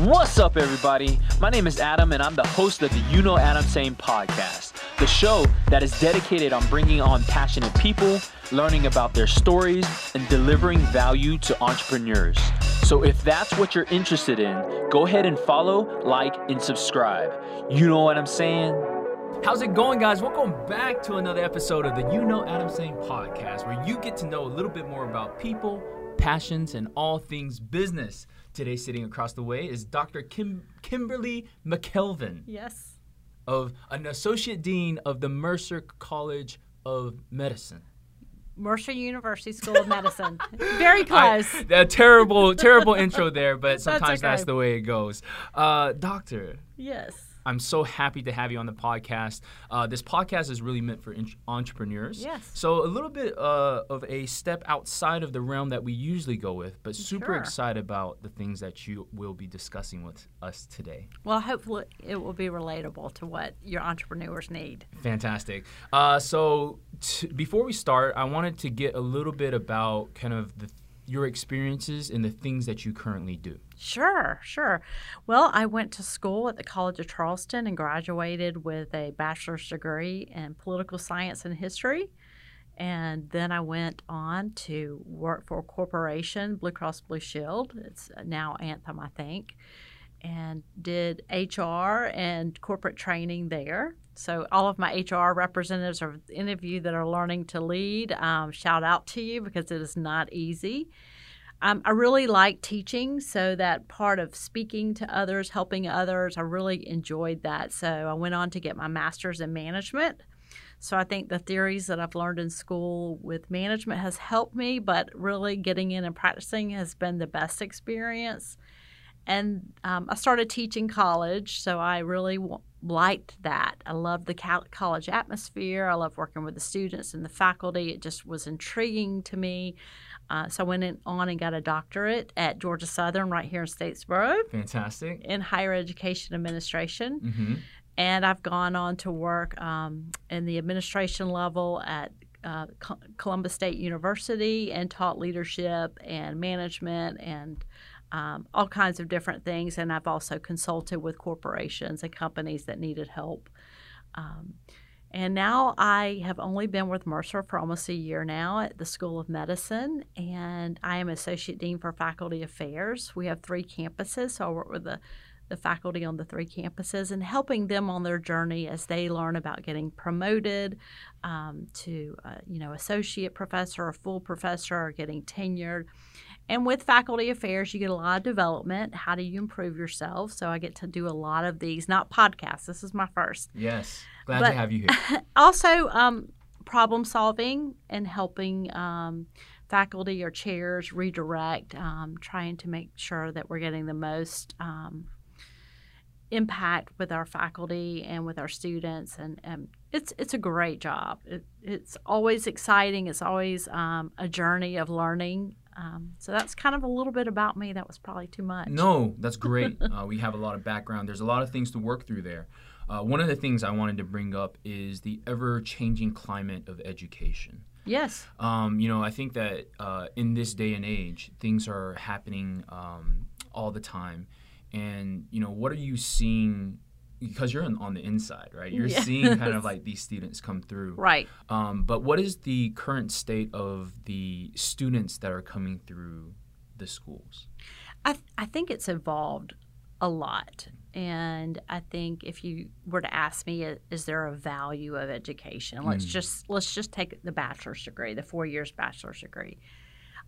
What's up, everybody? My name is Adam, and I'm the host of the You Know Adam Saying podcast, the show that is dedicated on bringing on passionate people, learning about their stories, and delivering value to entrepreneurs. So, if that's what you're interested in, go ahead and follow, like, and subscribe. You know what I'm saying? How's it going, guys? Welcome back to another episode of the You Know Adam Saying podcast, where you get to know a little bit more about people, passions, and all things business. Today, sitting across the way is Dr. Kim- Kimberly McKelvin Yes. of an associate dean of the Mercer College of Medicine. Mercer University School of Medicine. Very close. a terrible, terrible intro there, but sometimes that's, okay. the way it goes. Uh, doctor, yes. I'm so happy to have you on the podcast. Uh, this podcast is really meant for in- entrepreneurs. Yes. So a little bit uh, of a step outside of the realm that we usually go with, but super Sure. excited about the things that you will be discussing with us today. Well, hopefully it will be relatable to what your entrepreneurs need. Fantastic. Uh, so t- before we start, I wanted to get a little bit about kind of the, your experiences and the things that you currently do. Sure, sure. Well, I went to school at the College of Charleston and graduated with a bachelor's degree in political science and history. And then I went on to work for a corporation, Blue Cross Blue Shield. It's now Anthem, I think, and did HR and corporate training there. So, all of my HR representatives or any of you that are learning to lead, um, shout out to you because it is not easy. Um, I really like teaching, so that part of speaking to others, helping others, I really enjoyed that. So I went on to get my master's in management. So I think the theories that I've learned in school with management has helped me, but really getting in and practicing has been the best experience. And um, I started teaching college, so I really liked that. I loved the college atmosphere. I love working with the students and the faculty. It just was intriguing to me. Uh, so I went in, on and got a doctorate at Georgia Southern right here in Statesboro Fantastic. in higher education administration. Mm-hmm. And I've gone on to work um, in the administration level at uh, Columbus State University and taught leadership and management and um, all kinds of different things. And I've also consulted with corporations and companies that needed help. Um, and now I have only been with Mercer for almost a year now at the School of Medicine, and I am Associate Dean for Faculty Affairs. We have three campuses, so I work with the, the faculty on the three campuses and helping them on their journey as they learn about getting promoted um, to, uh, you know, associate professor or full professor or getting tenured. And with faculty affairs, you get a lot of development. How do you improve yourself? So I get to do a lot of these, not podcasts. This is my first Yes. Glad But- to have you here. also um, problem solving and helping um, faculty or chairs redirect um, trying to make sure that we're getting the most um, impact with our faculty and with our students and, and it's it's a great job it, it's always exciting it's always um, a journey of learning um, so that's kind of a little bit about me that was probably too much No, that's great. uh, we have a lot of background. There's a lot of things to work through there. Uh, one of the things I wanted to bring up is the ever changing climate of education. yes Um, you know, I think that uh, in this day and age, things are happening um, all the time. And, you know, what are you seeing? Because you're on, on the inside, right? You're seeing kind of like these students come through. right Um, but what is the current state of the students that are coming through the schools? I, th- I think it's evolved a lot. And I think if you were to ask me, is there a value of education? Let's Mm. just let's just take the bachelor's degree, the four years bachelor's degree.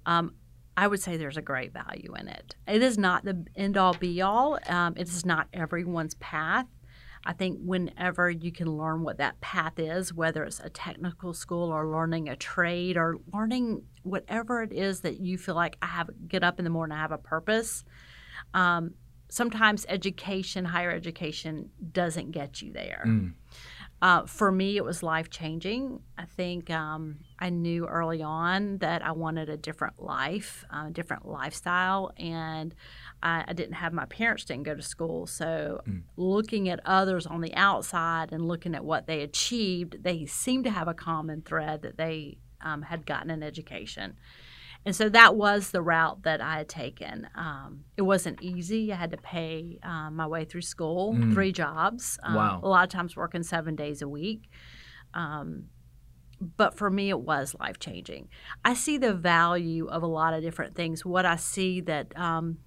Um, I would say there's a great value in it. It is not the end all be all. Um, it is not everyone's path. I think whenever you can learn what that path is, whether it's a technical school or learning a trade or learning whatever it is that you feel like I have get up in the morning, I have a purpose. Um, sometimes education, higher education, doesn't get you there. Mm. Uh, for me, it was life changing. I think um, I knew early on that I wanted a different life, a uh, different lifestyle, and I, I, didn't have my parents didn't go to school. So, Mm. looking at others on the outside and looking at what they achieved, they seemed to have a common thread that they um, had gotten an education. And so that was the route that I had taken. Um, it wasn't easy. I had to pay um, my way through school, Mm. three jobs. Um, Wow. A lot of times working seven days a week. Um, but for me, it was life changing. I see the value of a lot of different things. What I see that um,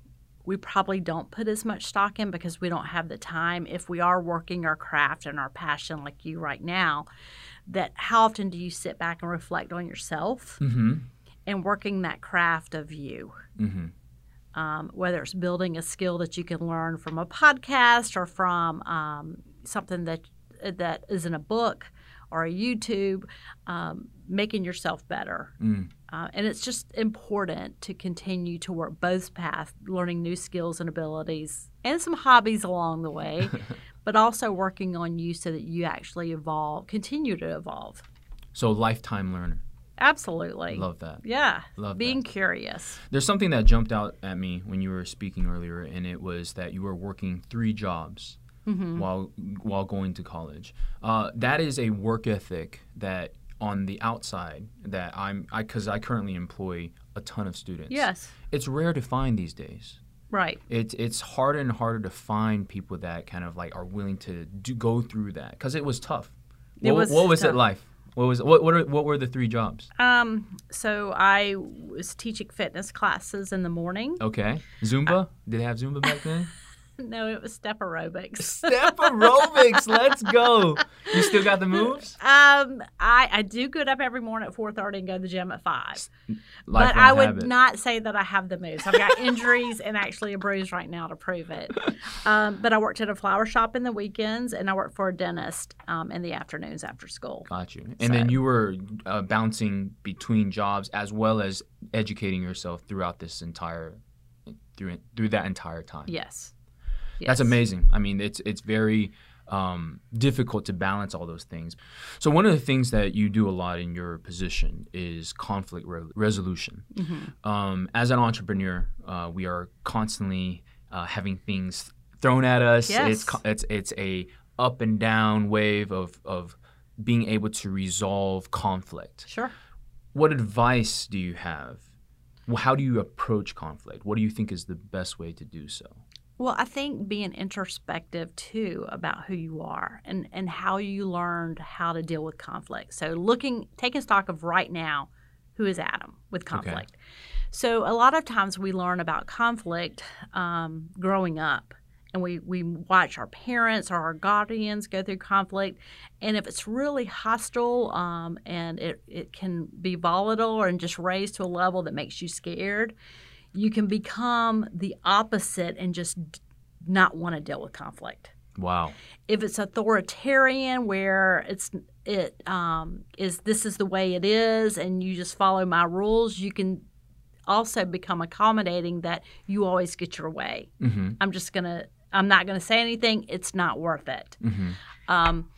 we probably don't put as much stock in because we don't have the time. If we are working our craft and our passion like you right now, that how often do you sit back and reflect on yourself Mm-hmm. and working that craft of you? Mm-hmm. Um, whether it's building a skill that you can learn from a podcast or from um, something that that is in a book or a YouTube, um, making yourself better. Mm. Uh, and it's just important to continue to work both paths, learning new skills and abilities and some hobbies along the way, but also working on you so that you actually evolve, continue to evolve. So lifetime learner. Absolutely. Love that. yeah. Love that. Being curious. There's something that jumped out at me when you were speaking earlier, and it was that you were working three jobs Mm-hmm. while while going to college. Uh, that is a work ethic that on the outside that I'm I because I currently employ a ton of students. Yes. it's rare to find these days. Right. It's it's harder and harder to find people that kind of like are willing to do, go through that because it was tough. It what was what was it like? What was what what, are, what were the three jobs? Um, so I was teaching fitness classes in the morning. Okay, Zumba. Did they have Zumba back then? No, it was step aerobics. Step aerobics. Let's go. You still got the moves? Um, I, I do get up every morning at four thirty and go to the gym at five. but I would habit. not say that I have the moves. I've got injuries and actually a bruise right now to prove it. Um, but I worked at a flower shop in the weekends and I worked for a dentist um, in the afternoons after school. Got you. And then you were uh, bouncing between jobs as well as educating yourself throughout this entire through through that entire time. Yes. That's amazing. I mean, it's it's very um, difficult to balance all those things. So one of the things that you do a lot in your position is conflict re- resolution. Mm-hmm. Um, as an entrepreneur, uh, we are constantly uh, having things thrown at us. Yes. It's it's it's a up and down wave of of being able to resolve conflict. Sure. What advice do you have? How do you approach conflict? What do you think is the best way to do so? Well, I think being introspective too about who you are and, and how you learned how to deal with conflict. So, looking, taking stock of right now, who is Adam with conflict. So, a lot of times we learn about conflict um, growing up. And we, we watch our parents or our guardians go through conflict. And if it's really hostile um, and it, it can be volatile and just raised to a level that makes you scared, you can become the opposite and just not want to deal with conflict. Wow. If it's authoritarian, where it's it um, is this is the way it is, and you just follow my rules, you can also become accommodating that you always get your way. Mm-hmm. I'm just gonna I'm not gonna say anything. It's not worth it. Mm-hmm. Um,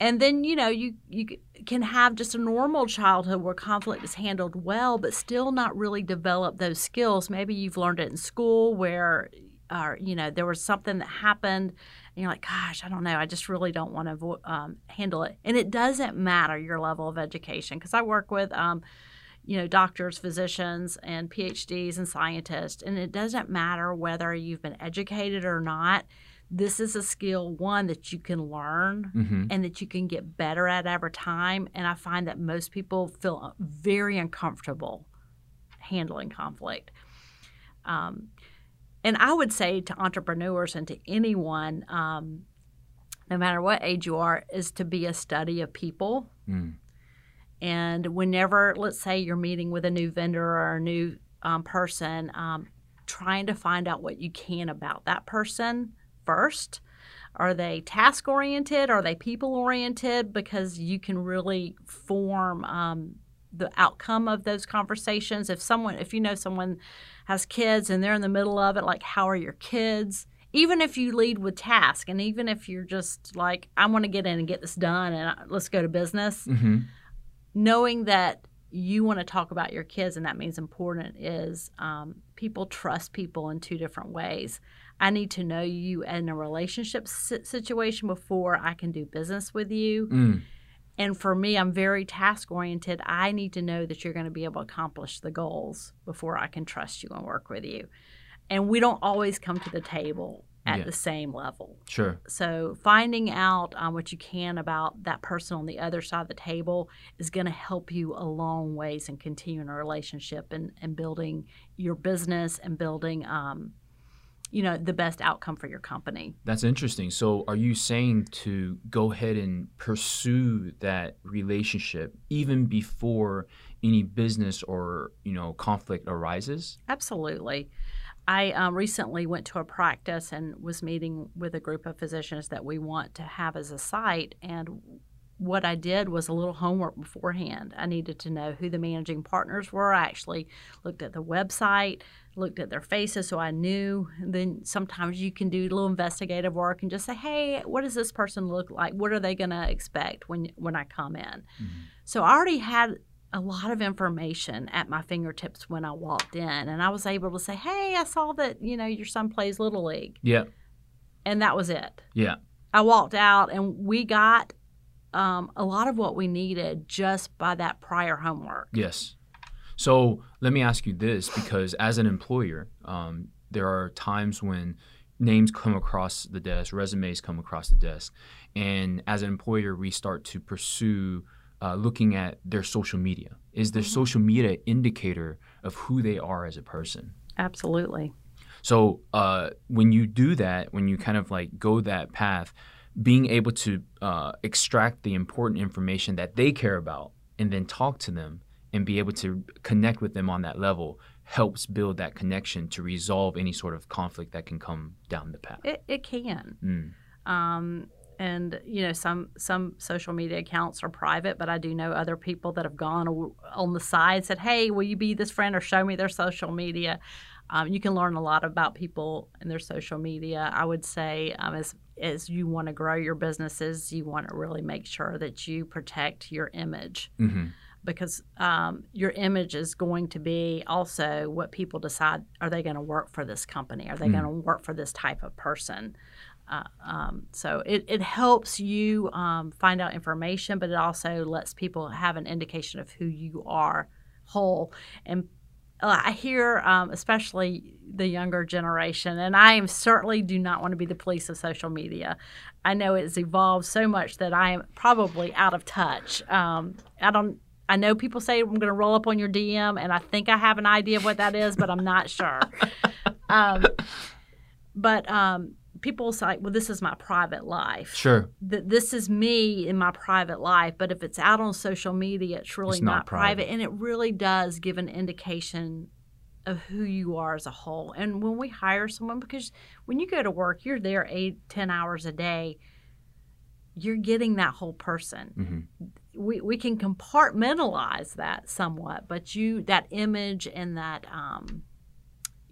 and then you know you you can have just a normal childhood where conflict is handled well, but still not really develop those skills. Maybe you've learned it in school where, uh, you know, there was something that happened, and you're like, gosh, I don't know, I just really don't want to avo- um, handle it. And it doesn't matter your level of education because I work with. Um, you know, doctors, physicians, and PhDs and scientists. And it doesn't matter whether you've been educated or not. This is a skill, one, that you can learn Mm-hmm. and that you can get better at over time. And I find that most people feel very uncomfortable handling conflict. Um, and I would say to entrepreneurs and to anyone, um, no matter what age you are, is to be a study of people. Mm. And whenever, let's say, you're meeting with a new vendor or a new um, person, um, trying to find out what you can about that person first. Are they task oriented? Are they people oriented? Because you can really form um, the outcome of those conversations. If someone, if you know someone has kids and they're in the middle of it, like, how are your kids? Even if you lead with task, and even if you're just like, I want to get in and get this done and uh, let's go to business, Mm-hmm. knowing that you want to talk about your kids and that means important is um, people trust people in two different ways i need to know you in a relationship situation before i can do business with you Mm. And for me, I'm very task oriented. I need to know that you're going to be able to accomplish the goals before I can trust you and work with you. And we don't always come to the table at Yeah. the same level. Sure. So finding out um, what you can about that person on the other side of the table is going to help you a long ways in continuing a relationship and, and building your business and building, um, you know, the best outcome for your company. That's interesting. So, are you saying to go ahead and pursue that relationship even before any business or you know conflict arises? Absolutely. I um, recently went to a practice and was meeting with a group of physicians that we want to have as a site. And what I did was a little homework beforehand. I needed to know who the managing partners were. I actually looked at the website, looked at their faces so I knew. And then sometimes you can do a little investigative work and just say, hey, what does this person look like? What are they going to expect when, when I come in? Mm-hmm. So I already had a lot of information at my fingertips when I walked in, and I was able to say, "Hey, I saw that you know your son plays little league," Yeah. and that was it. Yeah. I walked out, and we got um, a lot of what we needed just by that prior homework. Yes. So let me ask you this because as an employer, um, there are times when names come across the desk, resumes come across the desk, and as an employer, we start to pursue uh, looking at their social media. Is their social media indicator of who they are as a person? Absolutely. So uh, when you do that, when you kind of like go that path, being able to uh, extract the important information that they care about and then talk to them and be able to connect with them on that level helps build that connection to resolve any sort of conflict that can come down the path. It, it can. Mm. Um, and you know some some social media accounts are private but i do know other people that have gone on the side said hey will you be this friend or show me their social media um, you can learn a lot about people and their social media. I would say um, as as you want to grow your businesses you want to really make sure that you protect your image. Hmm because um, your image is going to be also what people decide are they going to work for this company? Are they Mm. going to work for this type of person? Uh, um, so it, it helps you um, find out information but it also lets people have an indication of who you are whole and I hear, um, especially the younger generation, and I am certainly do not want to be the police of social media. I know it's evolved so much that I am probably out of touch. Um, I don't. I know people say I'm going to roll up on your DM, and I think I have an idea of what that is, but I'm not sure. Um, but um, people say, "Well, this is my private life." Sure. that this is me in my private life, but if it's out on social media, it's really It's not not, private. private. And it really does give an indication of who you are as a whole. And when we hire someone, because when you go to work, you're there eight, ten hours a day, you're getting that whole person. hmm We, we can compartmentalize that somewhat, but you that image and that um,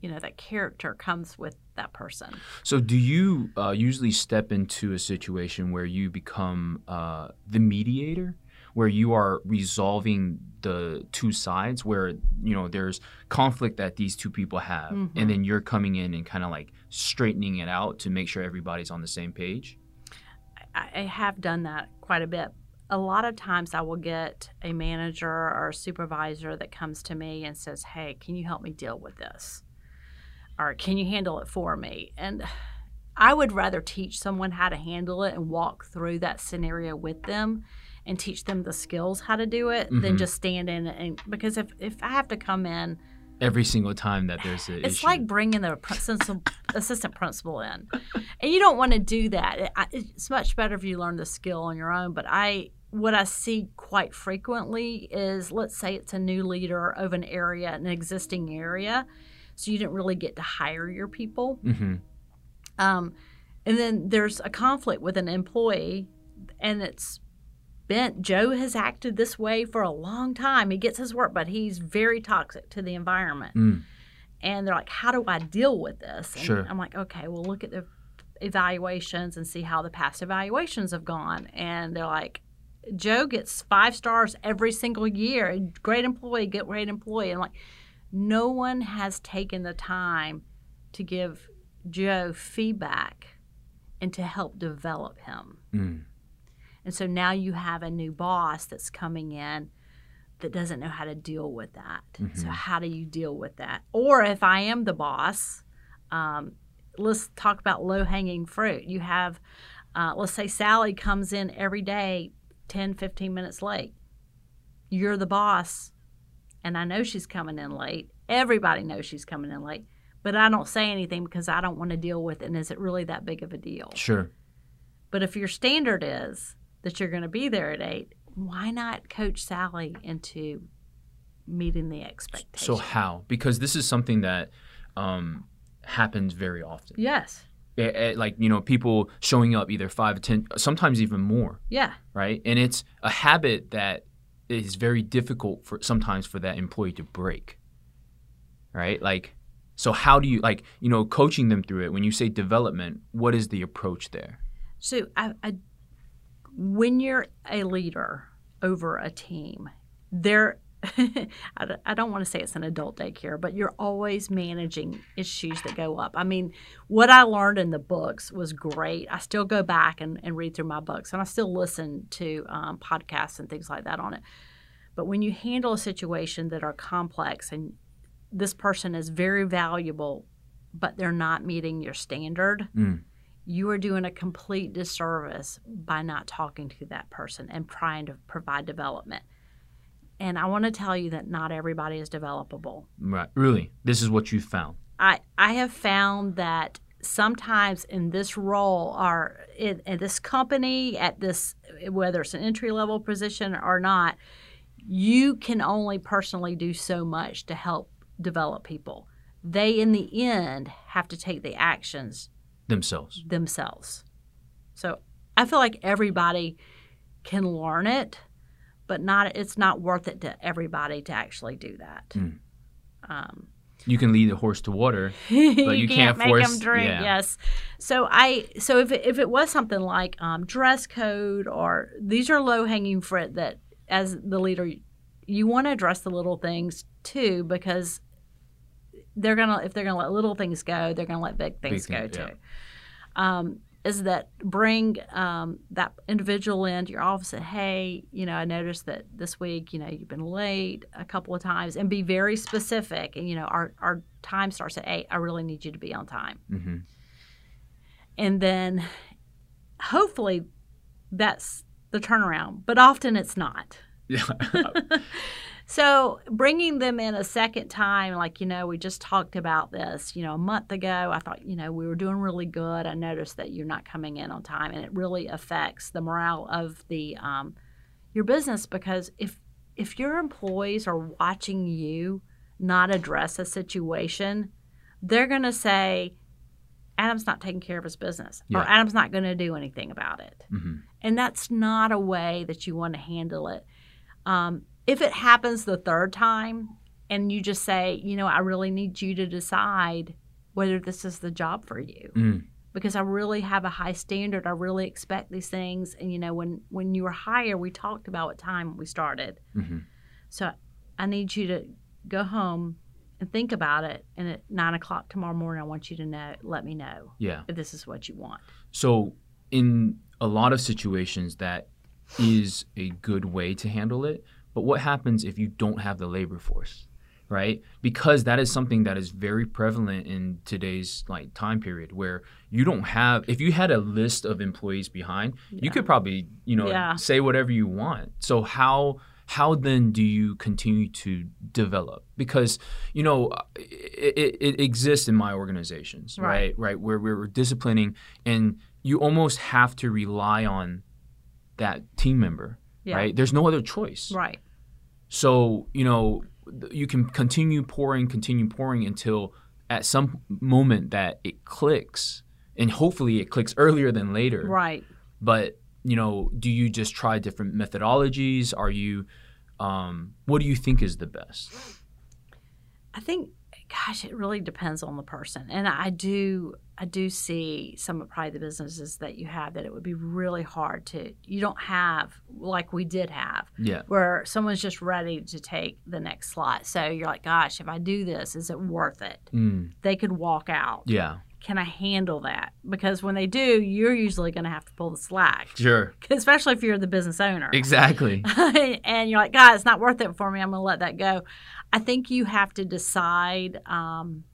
you know that character comes with that person. So, do you uh, usually step into a situation where you become uh, the mediator, where you are resolving the two sides, where you know there's conflict that these two people have, Mhm. and then you're coming in and kind of like straightening it out to make sure everybody's on the same page? I, I have done that quite a bit. A lot of times I will get a manager or a supervisor that comes to me and says, Hey, can you help me deal with this? Or can you handle it for me? And I would rather teach someone how to handle it and walk through that scenario with them and teach them the skills how to do it than Mhm. just stand in and because if, if I have to come in Every single time that there's an it's issue. like bringing the assistant principal in, and you don't want to do that. It's much better if you learn the skill on your own. But I, what I see quite frequently is, let's say it's a new leader of an area, an existing area, so you didn't really get to hire your people, hmm um, and then there's a conflict with an employee, and it's bent. Joe has acted this way for a long time. He gets his work, but he's very toxic to the environment Mm. and they're like, "How do I deal with this?" And Sure. I'm like, "Okay, well, look at the evaluations and see how the past evaluations have gone." And they're like, "Joe gets five stars every single year. Great employee, get great employee." And I'm like, no one has taken the time to give Joe feedback and to help develop him. Mm. And so now you have a new boss that's coming in that doesn't know how to deal with that. So, Mhm. how do you deal with that? Or if I am the boss, um, let's talk about low hanging fruit. You have, uh, let's say Sally comes in every day 10, 15 minutes late. You're the boss, and I know she's coming in late. Everybody knows she's coming in late, but I don't say anything because I don't want to deal with it. And is it really that big of a deal? Sure. But if your standard is that you're going to be there at eight, why not coach Sally into meeting the expectation? So how? Because this is something that um, happens very often. yes, Eh, eh, like you know, people showing up either five, ten, sometimes even more, yeah, right? And it's a habit that is very difficult for sometimes for that employee to break, right? Like, so how do you like you know coaching them through it? When you say development, what is the approach there? So, I, I, when you're a leader over a team, there, I don't- want to say it's an adult daycare, but you're always managing issues that go up. I mean, what I learned in the books was great. I still go back and, and read through my books, and I still listen to um, podcasts and things like that on it. But when you handle a situation that are complex and this person is very valuable, but they're not meeting your standard, Mm. you are doing a complete disservice by not talking to that person and trying to provide development. And I want to tell you that not everybody is developable. Right? Really, this is what you found. I, I have found that sometimes in this role or in, in this company at this whether it's an entry level position or not you can only personally do so much to help develop people they in the end have to take the actions Themselves. themselves. So I feel like everybody can learn it, but not it's not worth it to everybody to actually do that. Mm. Um, You can lead a horse to water. you, you can't, can't make force- them drink. yeah. Yes. So I so if it, if it was something like um, dress code or these are low hanging fruit that as the leader you want to address the little things too because they're gonna if they're gonna let little things go they're gonna let big things Big go thing- yeah. too. Um, is that bring um, that individual into your office and hey you know i noticed that this week you know you've been late a couple of times and be very specific and you know our, our time starts at eight. I really need you to be on time. Hmm and then hopefully that's the turnaround but often it's not. Yeah. so bringing them in a second time, like you know, we just talked about this. You know, a month ago, I thought you know we were doing really good. I noticed that you're not coming in on time, and it really affects the morale of the um, your business because if if your employees are watching you not address a situation, they're going to say, "Adam's not taking care of his business," or "Adam's not going to do anything about it." hmm And that's not a way that you want to handle it. Um, if it happens the third time and you just say, you know, I really need you to decide whether this is the job for you Mm. because I really have a high standard. I really expect these things. And, you know, when, when you were hired, we talked about what time we started. hmm So I need you to go home and think about it. And at nine o'clock tomorrow morning, I want you to know, let me know Yeah. if this is what you want. So, in a lot of situations, that is a good way to handle it. But what happens if you don't have the labor force, right? Because that is something that is very prevalent in today's like time period, where you don't have. If you had a list of employees behind, you could probably you know Yeah. say whatever you want. So how how then do you continue to develop because you know it, it, it exists in my organizations Right. right right where we're disciplining and you almost have to rely on that team member Yeah. right there's no other choice Right. so you know you can continue pouring continue pouring until at some moment that it clicks and hopefully it clicks earlier than later Right. but you know do you just try different methodologies are you um, what do you think is the best I think, gosh, it really depends on the person, and I do, I do see some of probably the businesses that you have that it would be really hard to. You don't have like we did have, yeah where someone's just ready to take the next slot. So you're like, gosh, if I do this, is it worth it? mm, They could walk out. yeah can I handle that? Because when they do, you're usually going to have to pull the slack, Sure. especially if you're the business owner. Exactly. and you're like, God, it's not worth it for me. I'm going to let that go. I think you have to decide um,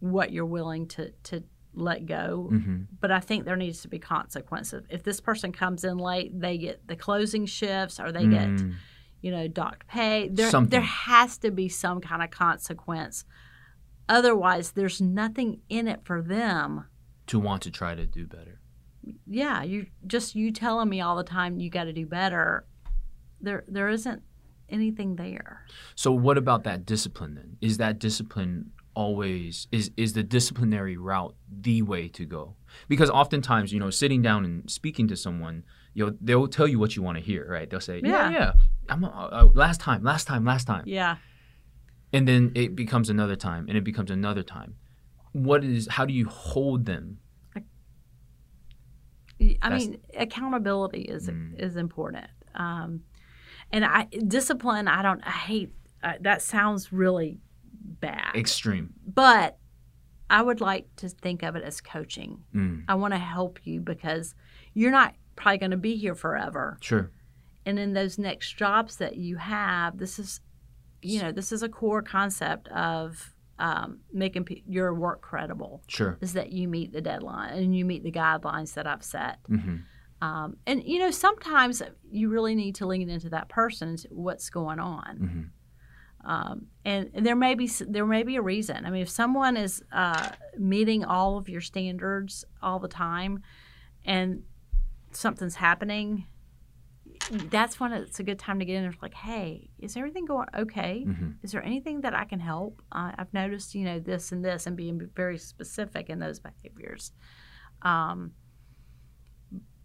what you're willing to to let go. hmm But I think there needs to be consequences. If this person comes in late, they get the closing shifts, or they get Mm. you know docked pay. There Something. there has to be some kind of consequence. Otherwise, there's nothing in it for them. To want to try to do better. Yeah, you just you telling me all the time you got to do better. There there isn't anything there. So what about that discipline then? Is that discipline always is is the disciplinary route the way to go? Because oftentimes, you know, sitting down and speaking to someone, you know, they'll tell you what you want to hear, right? They'll say, "Yeah, Yeah. yeah, I'm uh, uh, last time, last time, last time." Yeah. And then it becomes another time and it becomes another time. What is how do you hold them? I That's- mean, accountability is Mm. is important. Um, and I discipline. I don't. I hate uh, that. Sounds really bad. Extreme. but I would like to think of it as coaching. Mm, I want to help you because you're not probably going to be here forever. sure. And in those next jobs that you have, this is, you know, this is a core concept of um, making your work credible. Sure. Is that you meet the deadline and you meet the guidelines that I've set. hmm Um, and you know, sometimes you really need to lean into that person what's going on. hmm Um, and, there may be there may be a reason. I mean, if someone is uh, meeting all of your standards all the time, and something's happening, that's when it's a good time to get in there. Like, hey, is everything going okay? hmm Is there anything that I can help? Uh, I've noticed, you know, this and this, and being very specific in those behaviors. Um,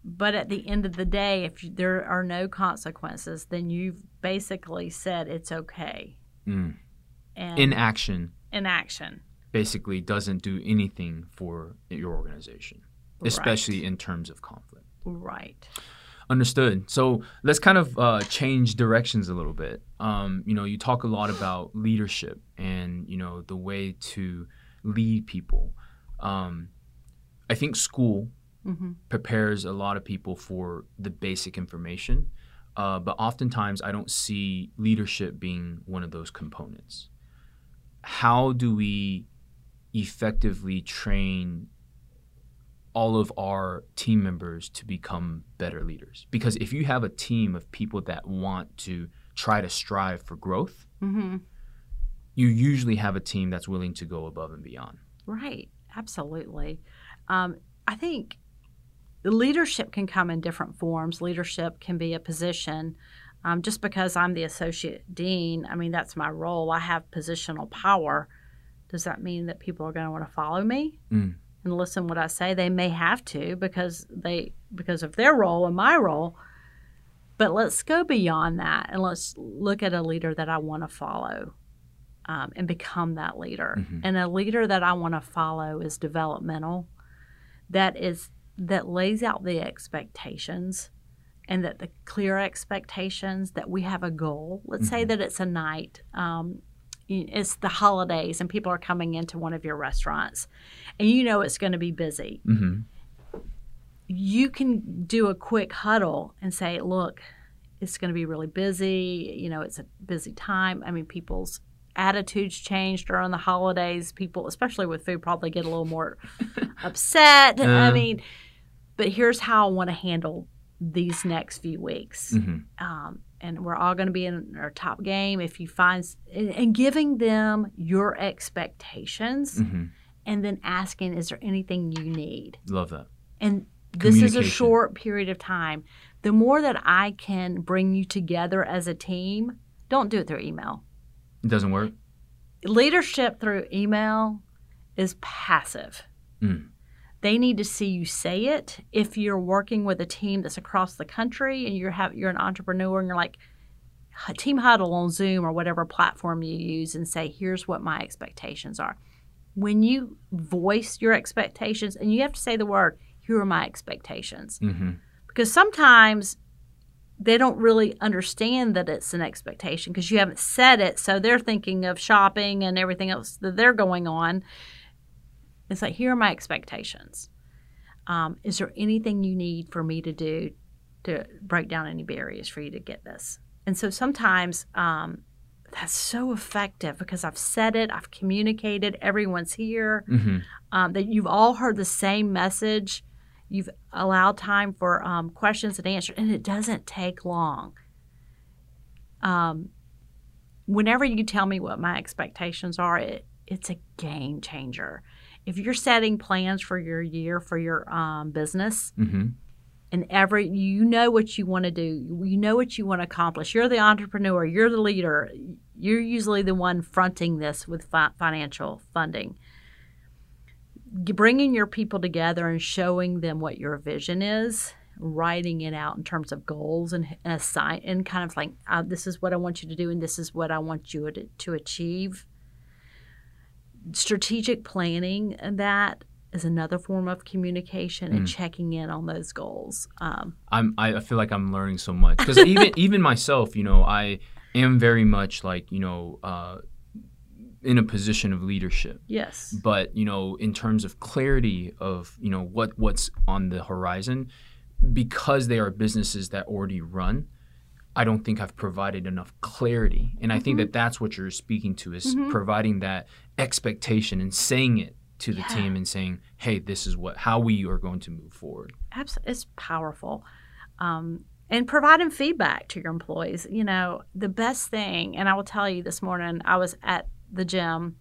but at the end of the day, if there are no consequences, then you've basically said it's okay. Mm. And In action, in action, basically doesn't do anything for your organization, especially in terms of conflict. right? Understood. So let's kind of uh, change directions a little bit. Um, you know, you talk a lot about leadership and you know the way to lead people. Um, I think school hmm prepares a lot of people for the basic information, uh, but oftentimes I don't see leadership being one of those components. How do we effectively train all of our team members to become better leaders? Because if you have a team of people that want to try to strive for growth, hmm you usually have a team that's willing to go above and beyond. Right. Absolutely. Um, I think leadership can come in different forms. Leadership can be a position. Um, just because I'm the associate dean, I mean, that's my role. I have positional power. Does that mean that people are going to want to follow me Mm. and listen what I say? They may have to because they because of their role and my role. But let's go beyond that and let's look at a leader that I want to follow um, and become that leader. Mhm. And a leader that I want to follow is developmental. That is that lays out the expectations and that the clear expectations that we have a goal. Let's say Mhm. that it's a night. Um, it's the holidays and people are coming into one of your restaurants and you know it's going to be busy hmm you can do a quick huddle and say, look, it's going to be really busy. You know, it's a busy time. I mean, people's attitudes change during the holidays. People, especially with food, probably get a little more upset. I Uh. mean, but here's how I want to handle these next few weeks. hmm Um, and we're all going to be in our top game. If you find, and, and giving them your expectations hmm and then asking, is there anything you need? Love that. and this is a short period of time. The more that I can bring you together as a team, don't do it through email. It doesn't work. Leadership through email is passive. Mm. They need to see you say it. If you're working with a team that's across the country and you're have, you're an entrepreneur and you're like team huddle on Zoom or whatever platform you use and say here's what my expectations are. When you voice your expectations and you have to say the word here are my expectations hmm because sometimes they don't really understand that it's an expectation because you haven't said it so they're thinking of shopping and everything else that they're going on It's like, here are my expectations. Um, is there anything you need for me to do to break down any barriers for you to get this? And so sometimes um, that's so effective because I've said it, I've communicated, everyone's here, hmm um, that you've all heard the same message. You've allowed time for um, questions and answers, and it doesn't take long. Um, whenever you tell me what my expectations are, it, it's a game changer. If you're setting plans for your year for your um, business, hmm and every you know what you want to do you know what you want to accomplish. You're the entrepreneur you're the leader you're usually the one fronting this with fi- financial funding. Bringing your people together and showing them what your vision is writing it out in terms of goals and assign and kind of like uh, this is what i want you to do and this is what i want you to, to achieve strategic planning that is another form of communication and checking in on those goals. Um, I'm I I feel like I'm learning so much because even even myself, you know, I am very much like you know uh, in a position of leadership. yes. But you know, in terms of clarity of you know what what's on the horizon, because they are businesses that already run, I don't think I've provided enough clarity, and I think that that's what you're speaking to is providing that expectation and saying it to the Yeah. team and saying, "Hey, this is what how we are going to move forward." Abs- it's powerful. Um, and providing feedback to your employees. You know, the best thing, and I will tell you this morning, I was at the gym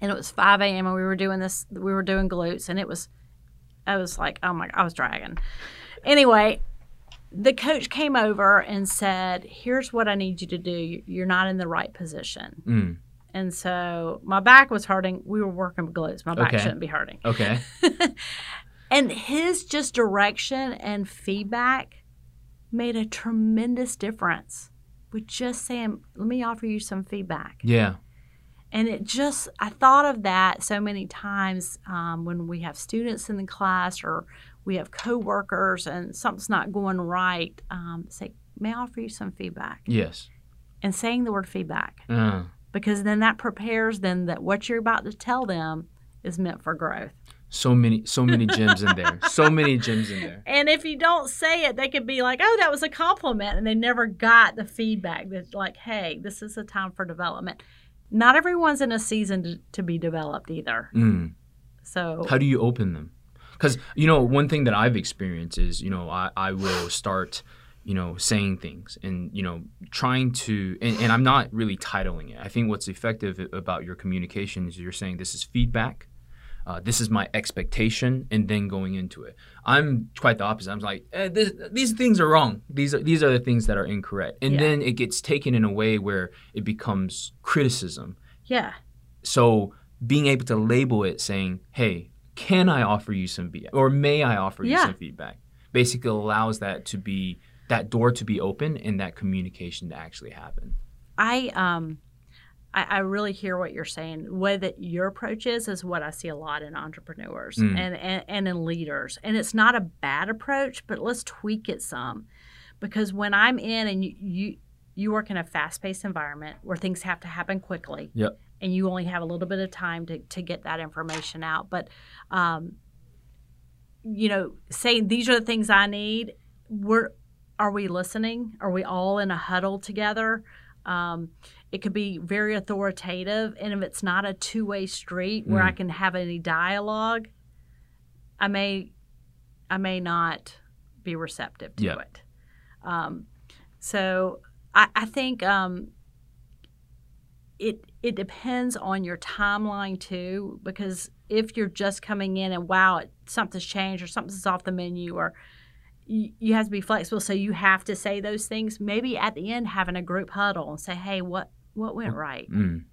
and it was 5 a.m. and we were doing this, we were doing glutes, and it was, I was like, oh my, god, I was dragging. Anyway, the coach came over and said, here's what I need you to do. You're not in the right position. Mm, And so my back was hurting. We were working with glutes. My back Okay. shouldn't be hurting. okay. And his just direction and feedback made a tremendous difference with just saying, let me offer you some feedback. Yeah. And it just, I thought of that so many times um, when we have students in the class or we have coworkers and something's not going right. Um, say, may I offer you some feedback? Yes. And saying the word feedback Uh, because then that prepares them that what you're about to tell them is meant for growth. so many, so many gems in there. So many gems in there. And if you don't say it, they could be like, "Oh, that was a compliment," and they never got the feedback that's like, "Hey, this is a time for development." Not everyone's in a season to, to be developed either. Mm. So How do you open them? Because you know, one thing that I've experienced is, you know, I, I will start, you know, saying things and you know, trying to, and, and I'm not really titling it. I think what's effective about your communication is you're saying this is feedback. Uh, this is my expectation, and then going into it. I'm quite the opposite. I'm like, eh, this, these things are wrong. These are these are the things that are incorrect, and Yeah. then it gets taken in a way where it becomes criticism yeah, so being able to label it saying, hey, can I offer you some feedback? Or may I offer you some feedback? Basically allows that to be that door to be open and that communication to actually happen. I um, I, I really hear what you're saying. The way that your approach is is what I see a lot in entrepreneurs Mm. and, and and in leaders. And it's not a bad approach, but let's tweak it some, because when I'm in and you you, you work in a fast paced environment where things have to happen quickly. Yep. And you only have a little bit of time to, to get that information out. But, um, you know, saying these are the things I need, we're, are we listening? Are we all in a huddle together? Um, it could be very authoritative. And if it's not a two way street where I Mm. can have any dialogue, I may, I may not be receptive to Yeah. it. Um, so I, I think um, it it depends on your timeline too, because if you're just coming in and wow, it, something's changed or something's off the menu or you, you have to be flexible, so you have to say those things. Maybe at the end, having a group huddle and say, "Hey, what what went right? Mm.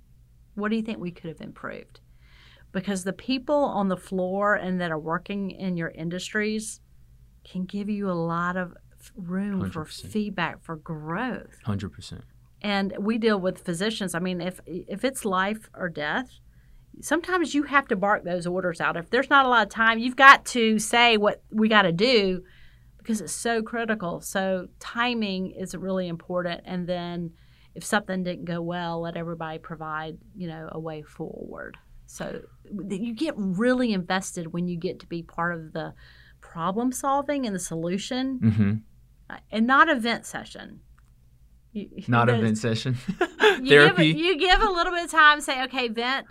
What do you think we could have improved?" Because the people on the floor and that are working in your industries can give you a lot of room for 100%. feedback for growth Hundred percent. And we deal with physicians. I mean if if it's life or death sometimes you have to bark those orders out. If there's not a lot of time you've got to say what we got to do because it's so critical. So timing is really important. And then if something didn't go well let everybody provide you know a way forward. So you get really invested when you get to be part of the problem solving and the solution, Mm-hmm. uh, and not event session. You, Not a vent session. you Therapy. Give, you give a little bit of time, say, okay, vent,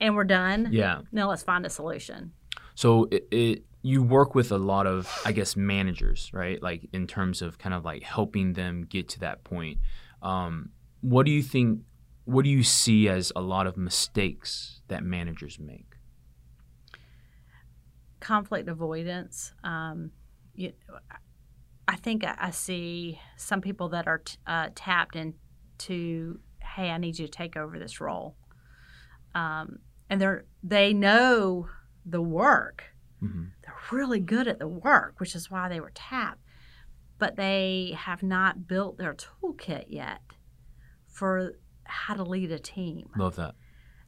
and we're done. yeah. Now let's find a solution. So it, it you work with a lot of I guess managers, right? Like in terms of kind of like helping them get to that point. Um, what do you think? What do you see as a lot of mistakes that managers make? conflict avoidance. Um, you, I think I, I see some people that are t- uh, tapped into, hey, I need you to take over this role, um, and they're they know the work. hmm They're really good at the work, which is why they were tapped, but they have not built their toolkit yet for how to lead a team Love that.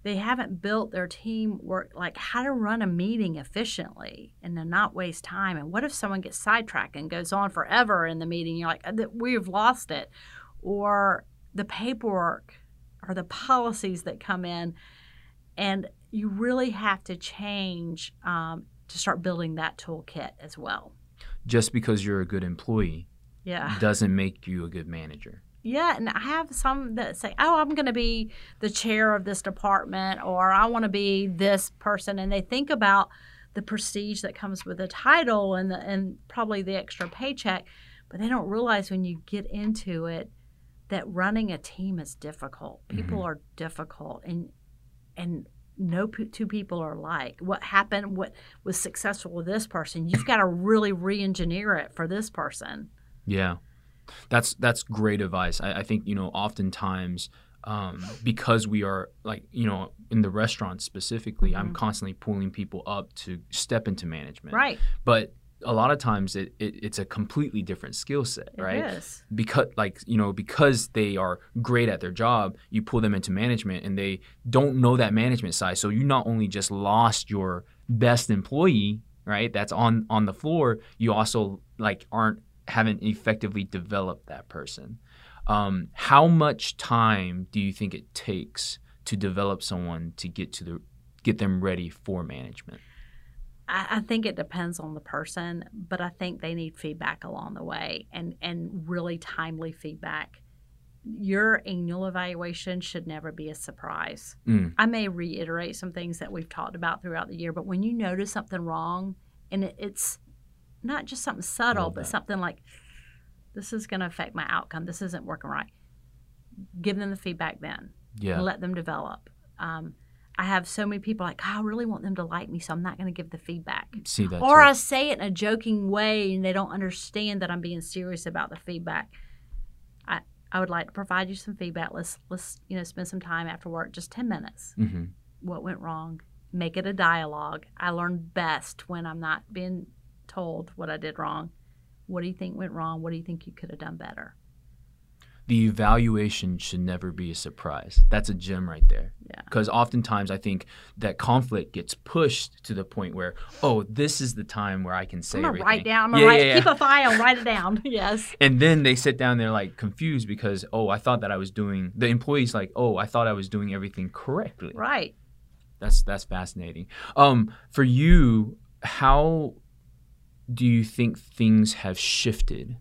They haven't built their teamwork like how to run a meeting efficiently and to not waste time. And what if someone gets sidetracked and goes on forever in the meeting? You're like "Uh, we've lost it. Or the paperwork or the policies that come in and you really have to change um, to start building that toolkit as well. Just because you're a good employee yeah. doesn't make you a good manager. Yeah, and I have some that say, "Oh, I'm going to be the chair of this department," or "I want to be this person," and they think about the prestige that comes with the title and the, and probably the extra paycheck, but they don't realize when you get into it that running a team is difficult. People mm-hmm. are difficult, and and no p- two people are alike. What happened? What was successful with this person? You've got to really re-engineer it for this person. Yeah, that's that's great advice. I, I think you know oftentimes um, because we are like you know in the restaurant specifically, I'm Mhm. constantly pulling people up to step into management. Right? But a lot of times it, it it's a completely different skill set, right? is. because like you know because they are great at their job you pull them into management and they don't know that management side so you not only just lost your best employee right that's on on the floor you also like aren't haven't effectively developed that person um, how much time do you think it takes to develop someone to get to the get them ready for management I, I think it depends on the person, but I think they need feedback along the way and, and really timely feedback. Your annual evaluation should never be a surprise. Mm. I may reiterate some things that we've talked about throughout the year, but when you notice something wrong, and it, it's not just something subtle, but something like, this is going to affect my outcome, this isn't working right, give them the feedback then yeah let them develop. Um, I have so many people like, "Oh, I really want them to like me, so I'm not going to give the feedback. see that Or. I say it in a joking way and they don't understand that I'm being serious about the feedback. I, I would like to provide you some feedback. Let's let's you know spend some time after work, just ten minutes. Mhm. What went wrong? Make it a dialogue. I learn best when I'm not being told what I did wrong. What do you think went wrong? What do you think you could have done better? the evaluation should never be a surprise. That's a gem right there. Yeah. Because oftentimes I think that conflict gets pushed to the point where, oh, this is the time where I can say I'm gonna everything. write down. I'm Yeah, gonna write, yeah, yeah. keep a file, write it down. Yes. And then they sit down, they're like confused because, oh, I thought that I was doing. The employee's like, oh, I thought I was doing everything correctly. Right. That's that's fascinating. Um, for you, how do you think things have shifted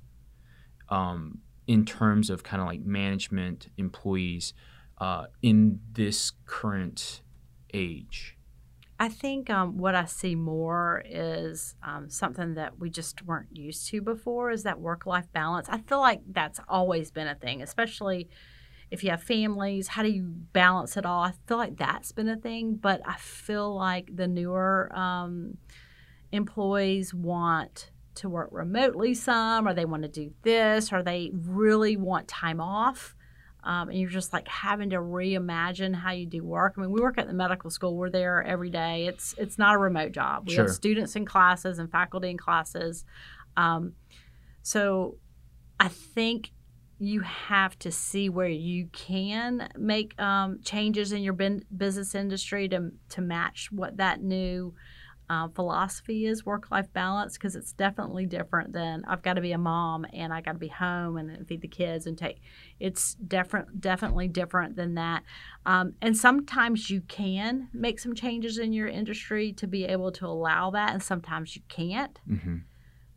um, in terms of kind of like management employees uh, in this current age? I think um, what I see more is um, something that we just weren't used to before is that work life balance. I feel like that's always been a thing, especially if you have families. How do you balance it all? I feel like that's been a thing, but I feel like the newer um, employees want to work remotely some, or they want to do this, or they really want time off. Um, and you're just like having to reimagine how you do work. I mean, we work at the medical school; we're there every day. It's it's not a remote job. We Sure. have students in classes and faculty in classes. Um, so, I think you have to see where you can make um, changes in your bin- business industry to to match what that new uh, philosophy is work life balance because it's definitely different than I've got to be a mom and I got to be home and feed the kids and take. It's different, definitely different than that. Um, and sometimes you can make some changes in your industry to be able to allow that, and sometimes you can't. Mm-hmm.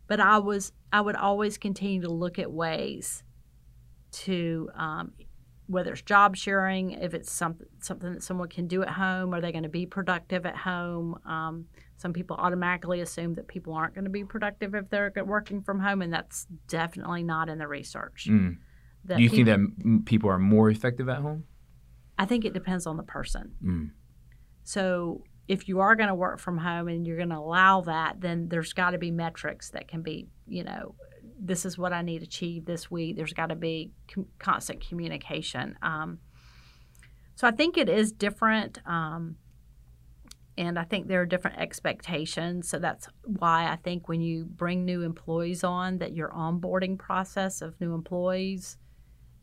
But I was, I would always continue to look at ways to um, whether it's job sharing, if it's something something that someone can do at home, are they going to be productive at home? Um, some people automatically assume that people aren't going to be productive if they're working from home, and that's definitely not in the research. Mm. Do you people, think that people are more effective at home? I think it depends on the person. Mm. So if you are going to work from home and you're going to allow that, then there's got to be metrics that can be, you know, this is what I need achieved this week. There's got to be com- constant communication. Um, so I think it is different. Um, and I think there are different expectations. So that's why I think when you bring new employees on, that your onboarding process of new employees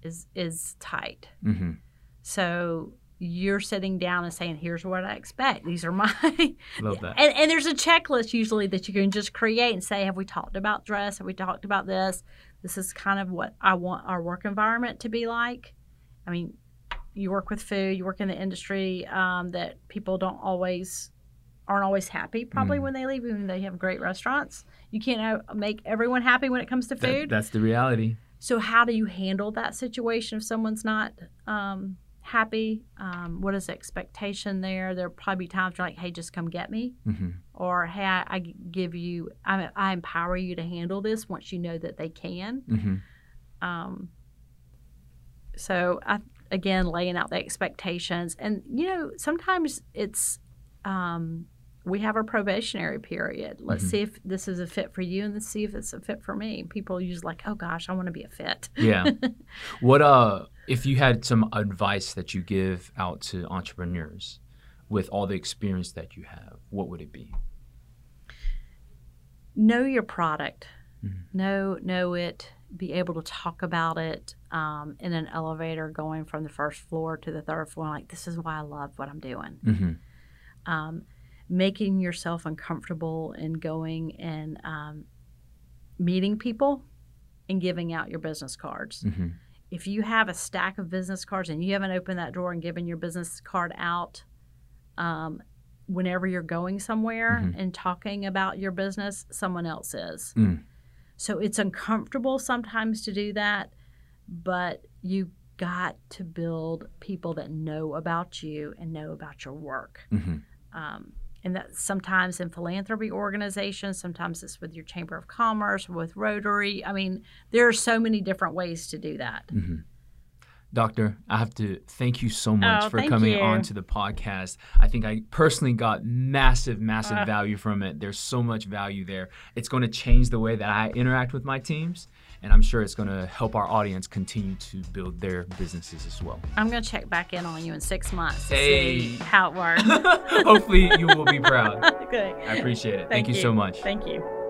is is tight. Mm-hmm. So you're sitting down and saying, "Here's what I expect. These are my." Love that. And, and there's a checklist usually that you can just create and say, "Have we talked about dress? Have we talked about this? This is kind of what I want our work environment to be like." I mean, you work with food, you work in the industry um, that people don't always aren't always happy probably mm. when they leave, even though they have great restaurants. You can't make everyone happy when it comes to food. That, that's the reality. So how do you handle that situation if someone's not um, happy? Um, what is the expectation there? There'll probably be times you're like, hey, just come get me. Mm-hmm. Or, hey, I, I give you, I, I, empower you to handle this once you know that they can. Mm-hmm. Um, so, I, again, laying out the expectations. And, you know, sometimes it's, um, we have a probationary period. Let's mm-hmm. see if this is a fit for you and let's see if it's a fit for me. People use like, oh gosh, I want to be a fit. yeah. What uh if you had some advice that you give out to entrepreneurs with all the experience that you have, what would it be? Know your product. Mm-hmm. Know know it. Be able to talk about it um, in an elevator, going from the first floor to the third floor. Like this is why I love what I'm doing. Mm-hmm. Um, making yourself uncomfortable and going and um, meeting people and giving out your business cards. Mm-hmm. If you have a stack of business cards and you haven't opened that drawer and given your business card out, um, whenever you're going somewhere mm-hmm. and talking about your business, someone else is. Mm. So it's uncomfortable sometimes to do that, but you got to build people that know about you and know about your work. Mm-hmm. Um, and that sometimes in philanthropy organizations, sometimes it's with your Chamber of Commerce, with Rotary. I mean, there are so many different ways to do that. Mm-hmm. Doctor, I have to thank you so much oh, for coming you. on to the podcast. I think I personally got massive, massive uh, value from it. There's so much value there. It's going to change the way that I interact with my teams and I'm sure it's going to help our audience continue to build their businesses as well. I'm going to check back in on you in six months to hey. see how it works. Hopefully, you will be proud. Good. I appreciate it. Thank, Thank you. you so much. Thank you.